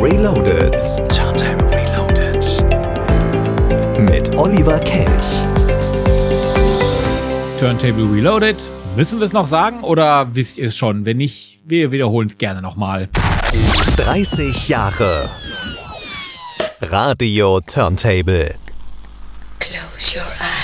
Reloaded. Turntable Reloaded. Mit Oliver Kelch. Turntable Reloaded. Müssen wir es noch sagen oder wisst ihr es schon? Wenn nicht, wir wiederholen es gerne nochmal. 30 Jahre. Radio Turntable. Close your eyes.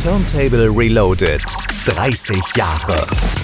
Turntable Reloaded. 30 Jahre.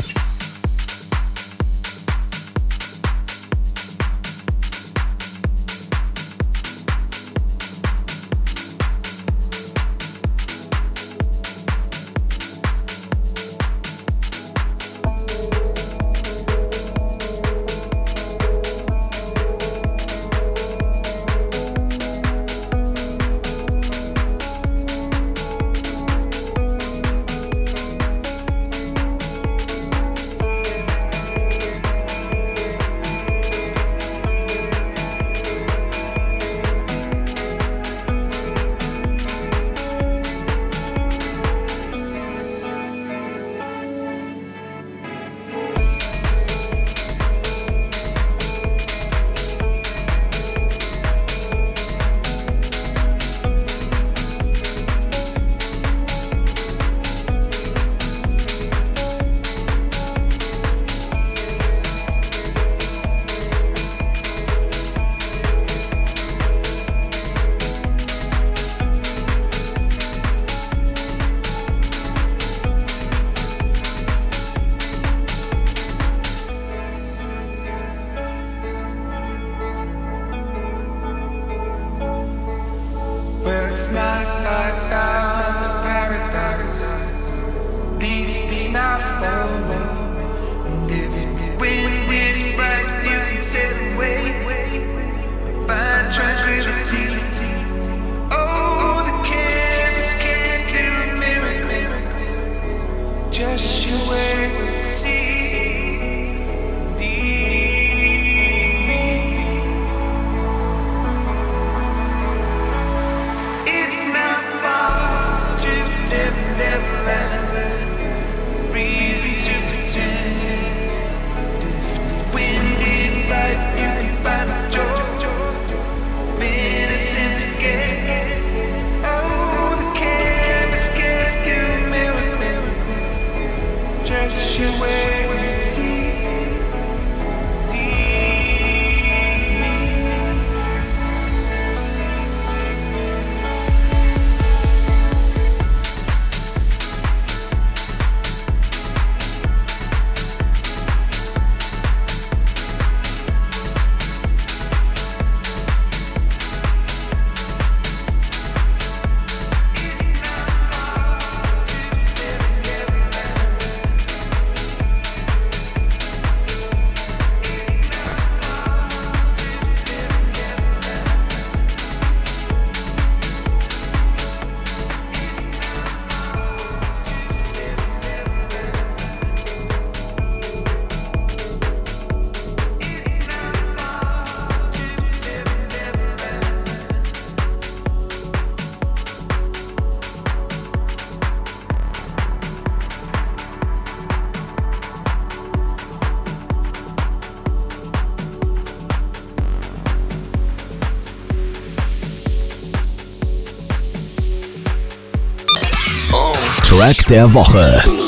Track der Woche.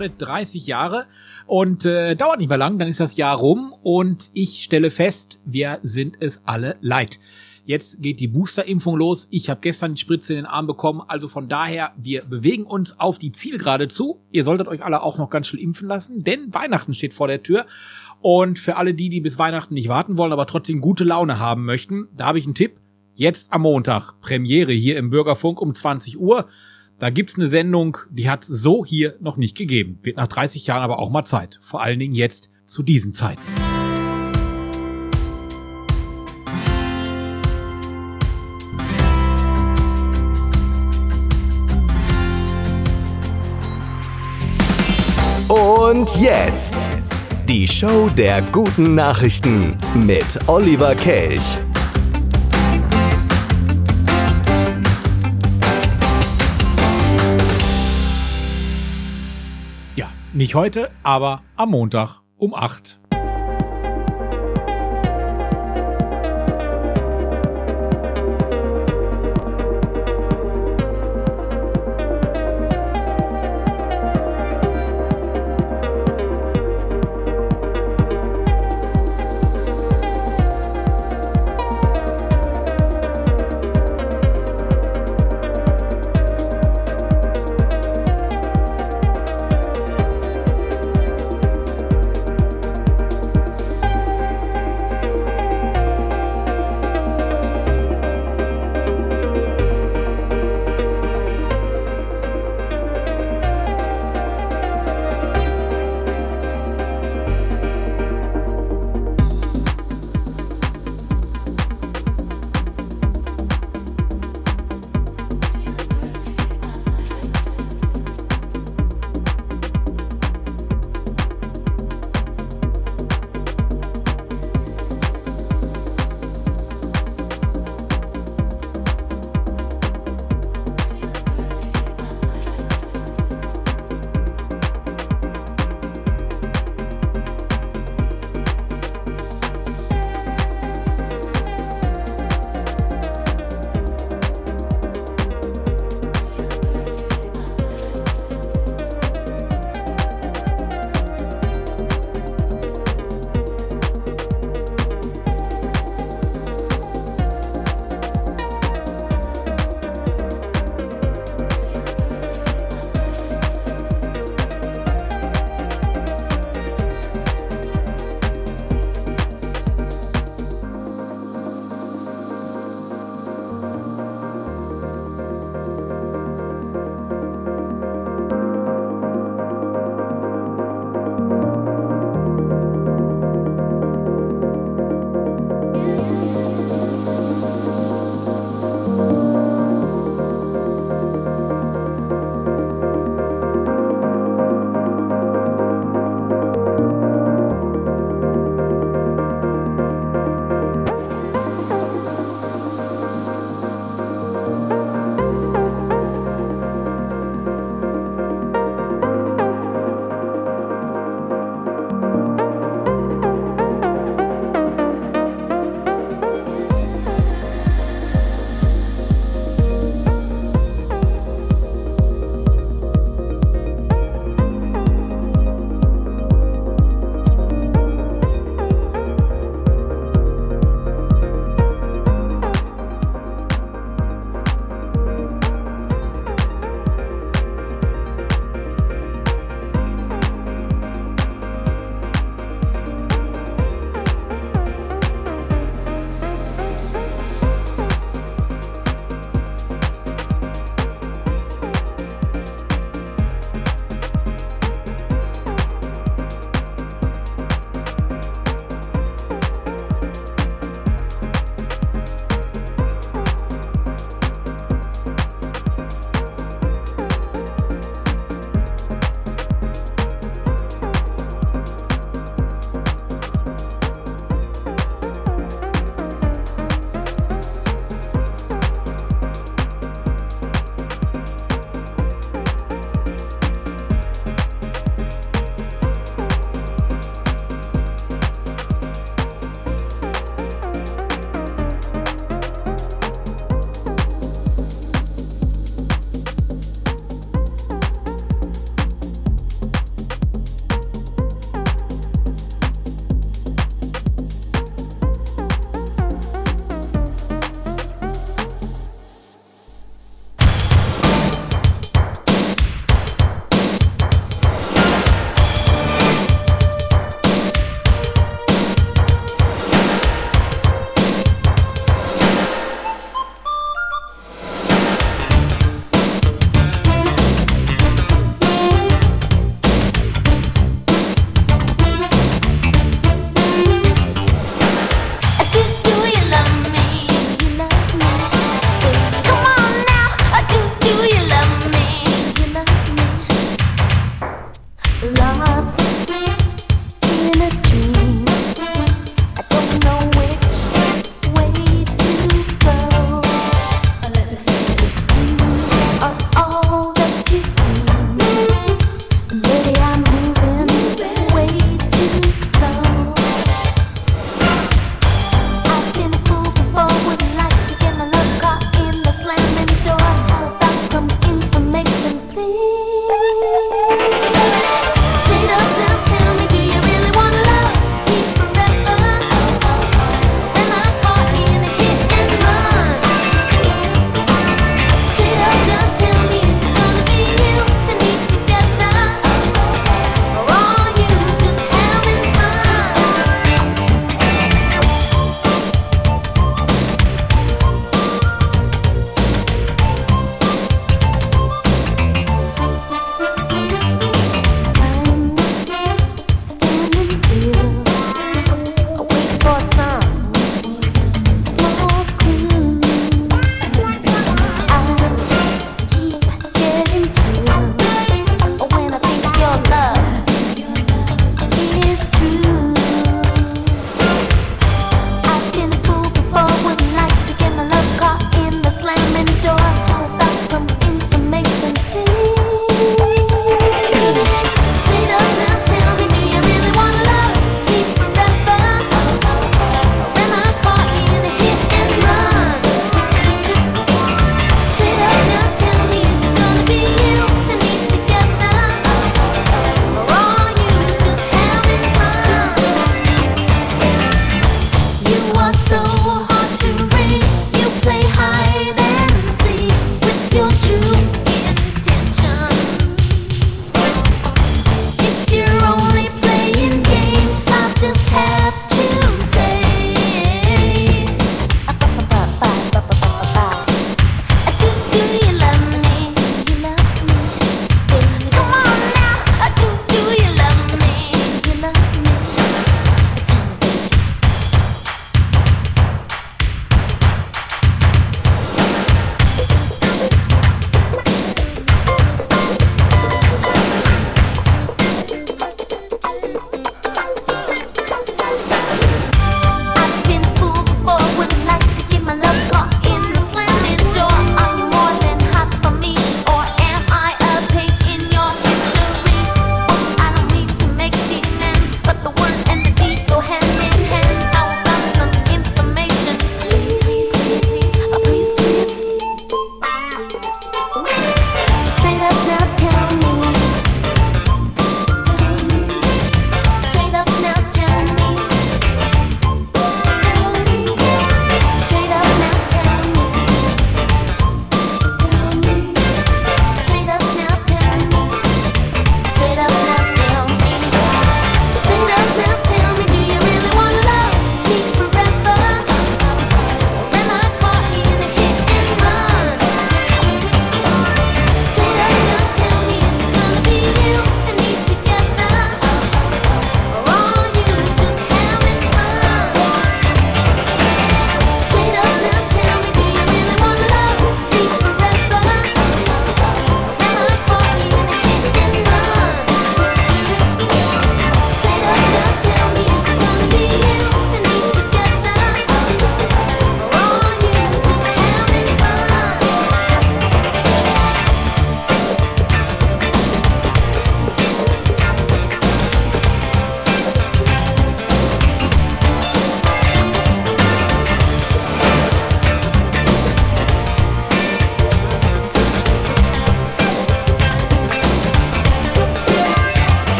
Reloaded 30 Jahre und äh, dauert nicht mehr lang, dann ist das Jahr rum und ich stelle fest, wir sind es alle leid. Jetzt geht die Boosterimpfung los. Ich habe gestern die Spritze in den Arm bekommen, also von daher, wir bewegen uns auf die Zielgerade zu. Ihr solltet euch alle auch noch ganz schnell impfen lassen, denn Weihnachten steht vor der Tür. Und für alle die, die bis Weihnachten nicht warten wollen, aber trotzdem gute Laune haben möchten, da habe ich einen Tipp. Jetzt am Montag, Premiere hier im Bürgerfunk um 20 Uhr. Da gibt's eine Sendung, die hat's so hier noch nicht gegeben. Wird nach 30 Jahren aber auch mal Zeit. Vor allen Dingen jetzt zu diesen Zeiten. Und jetzt die Show der guten Nachrichten mit Oliver Kelch. Nicht heute, aber am Montag um 8.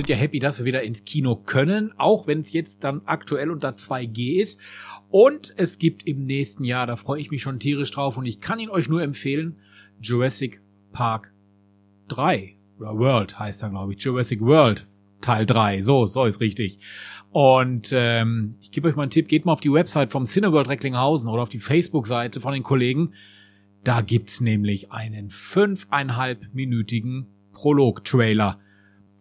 sind ja happy, dass wir wieder ins Kino können, auch wenn es jetzt dann aktuell unter 2G ist. Und es gibt im nächsten Jahr, da freue ich mich schon tierisch drauf und ich kann ihn euch nur empfehlen, Jurassic Park 3 oder World heißt er, glaube ich. Jurassic World Teil 3. So, so ist richtig. Und ähm, ich gebe euch mal einen Tipp, geht mal auf die Website vom Cineworld Recklinghausen oder auf die Facebook-Seite von den Kollegen. Da gibt's nämlich einen fünfeinhalbminütigen Prolog-Trailer.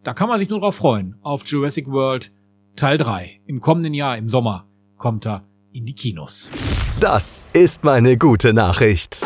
Da kann man sich nur drauf freuen. Auf Jurassic World Teil 3. Im kommenden Jahr, im Sommer, kommt er in die Kinos. Das ist meine gute Nachricht.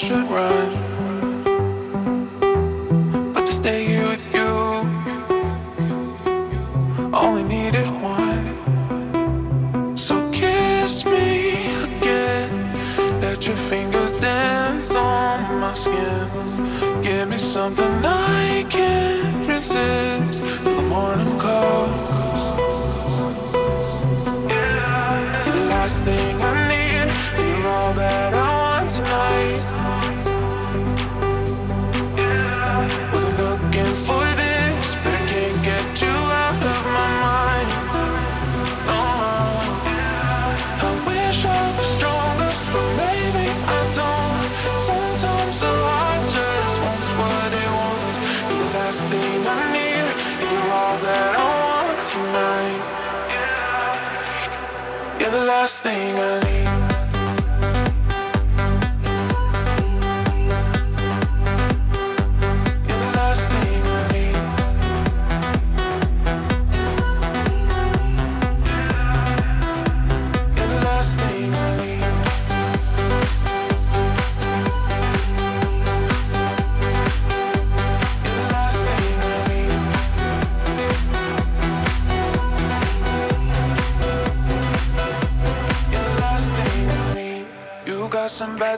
Should run. But to stay here with you, I only needed one. So kiss me again. Let your fingers dance on my skin. Give me something I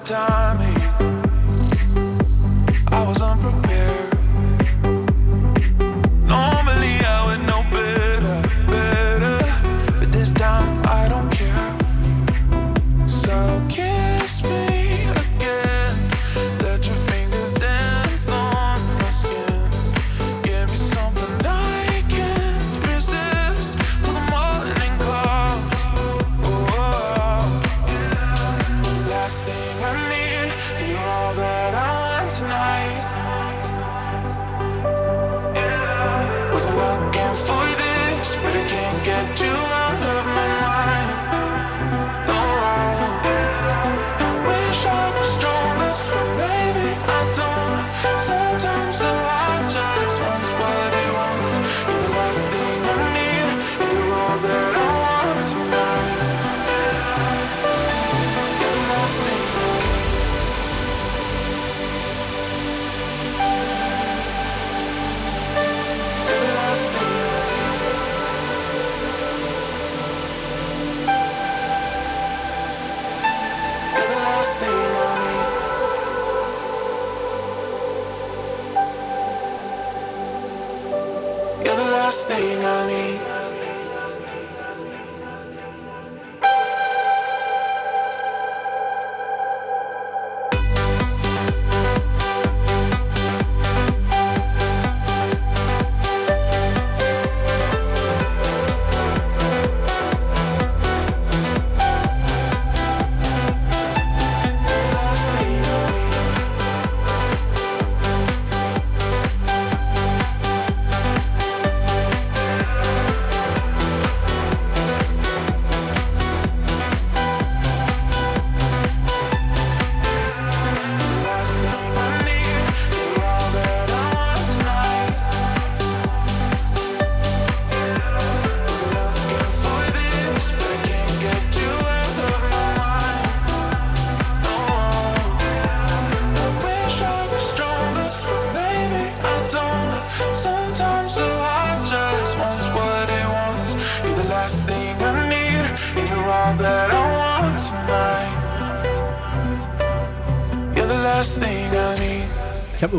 time.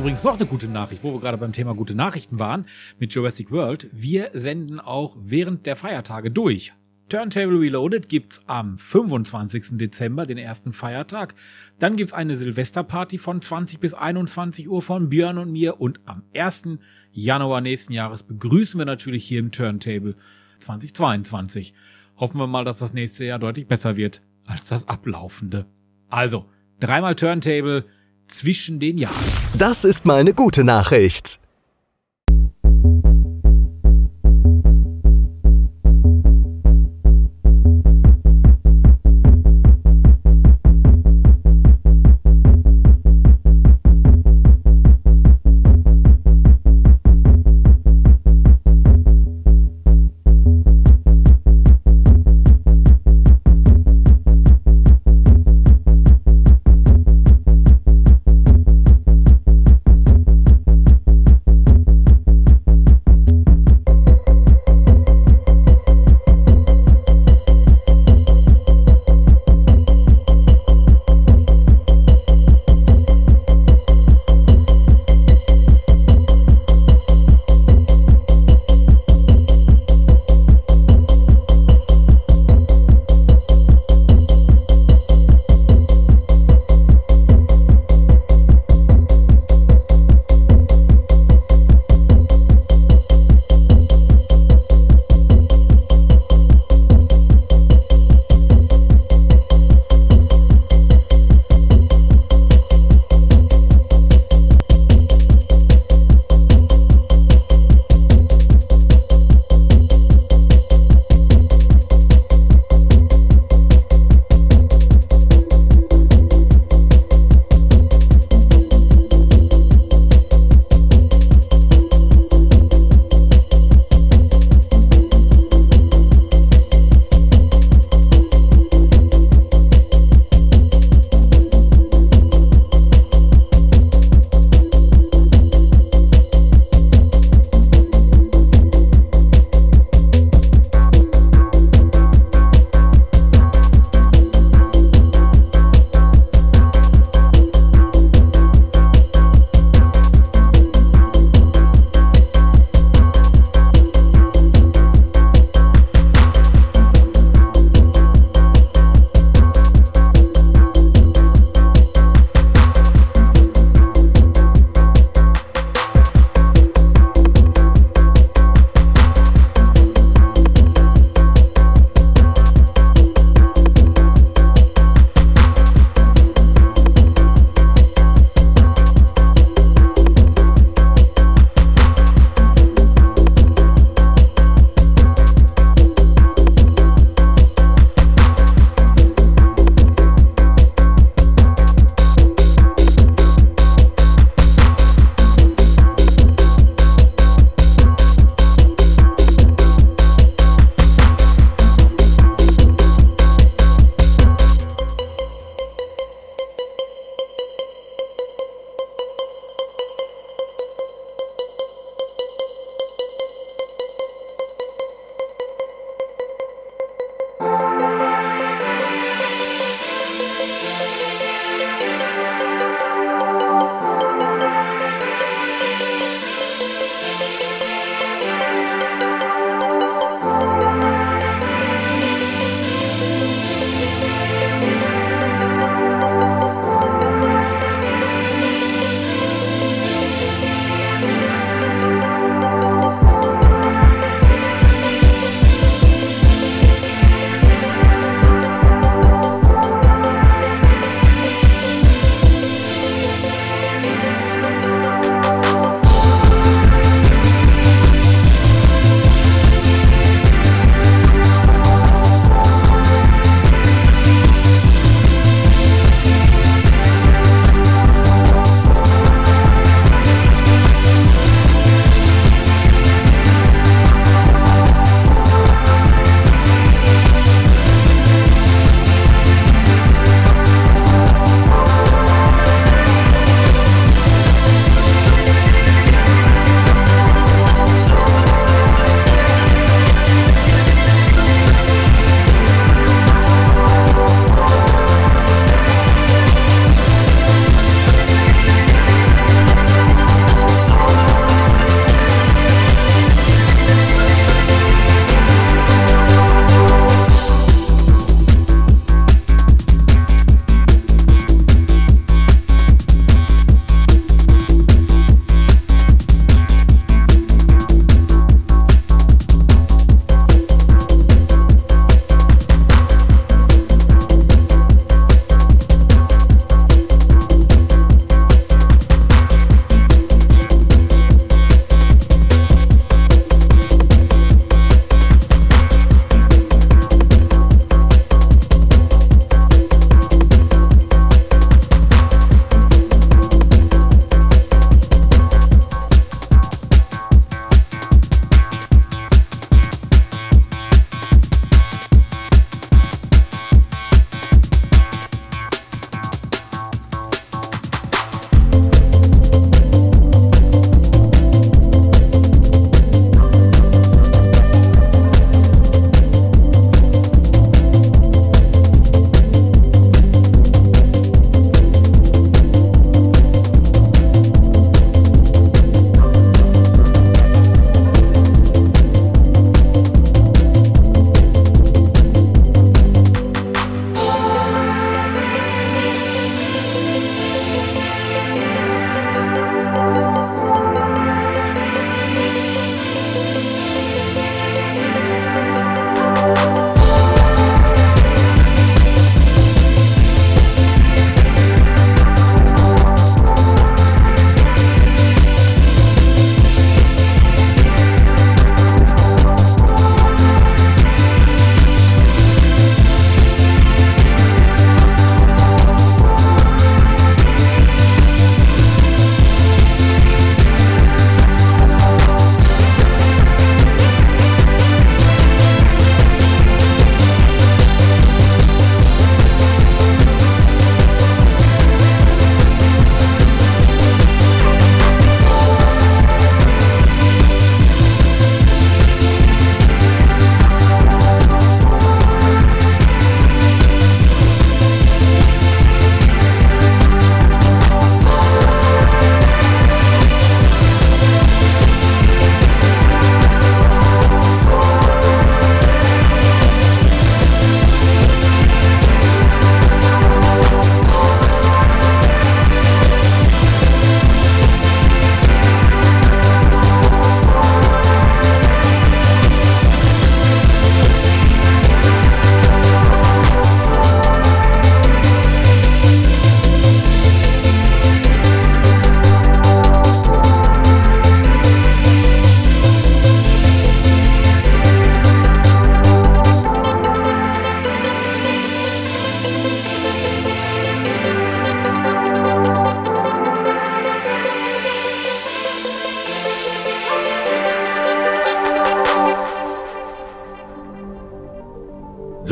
übrigens noch eine gute Nachricht, wo wir gerade beim Thema gute Nachrichten waren, mit Jurassic World. Wir senden auch während der Feiertage durch. Turntable Reloaded gibt's am 25. Dezember, den ersten Feiertag. Dann gibt's eine Silvesterparty von 20 bis 21 Uhr von Björn und mir und am 1. Januar nächsten Jahres begrüßen wir natürlich hier im Turntable 2022. Hoffen wir mal, dass das nächste Jahr deutlich besser wird als das ablaufende. Also, dreimal Turntable, zwischen den Jahren. Das ist mal eine gute Nachricht.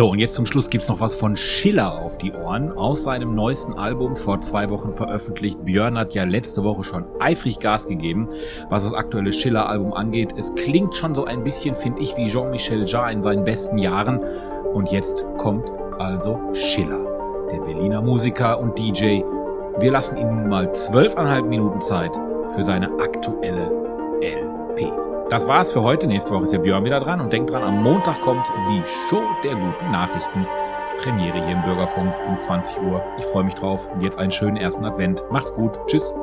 So, und jetzt zum Schluss gibt's noch was von Schiller auf die Ohren. Aus seinem neuesten Album vor zwei Wochen veröffentlicht. Björn hat ja letzte Woche schon eifrig Gas gegeben, was das aktuelle Schiller-Album angeht. Es klingt schon so ein bisschen, finde ich, wie Jean-Michel Jarre in seinen besten Jahren. Und jetzt kommt also Schiller, der Berliner Musiker und DJ. Wir lassen ihm nun mal zwölfeinhalb Minuten Zeit für seine aktuelle. Das war's für heute. Nächste Woche ist der Björn wieder dran. Und denkt dran, am Montag kommt die Show der guten Nachrichten. Premiere hier im Bürgerfunk um 20 Uhr. Ich freue mich drauf. Und jetzt einen schönen ersten Advent. Macht's gut. Tschüss.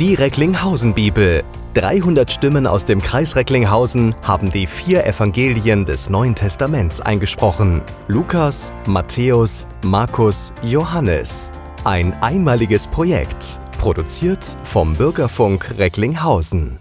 Die Recklinghausen-Bibel. 300 Stimmen aus dem Kreis Recklinghausen haben die vier Evangelien des Neuen Testaments eingesprochen. Lukas, Matthäus, Markus, Johannes. Ein einmaliges Projekt. Produziert vom Bürgerfunk Recklinghausen.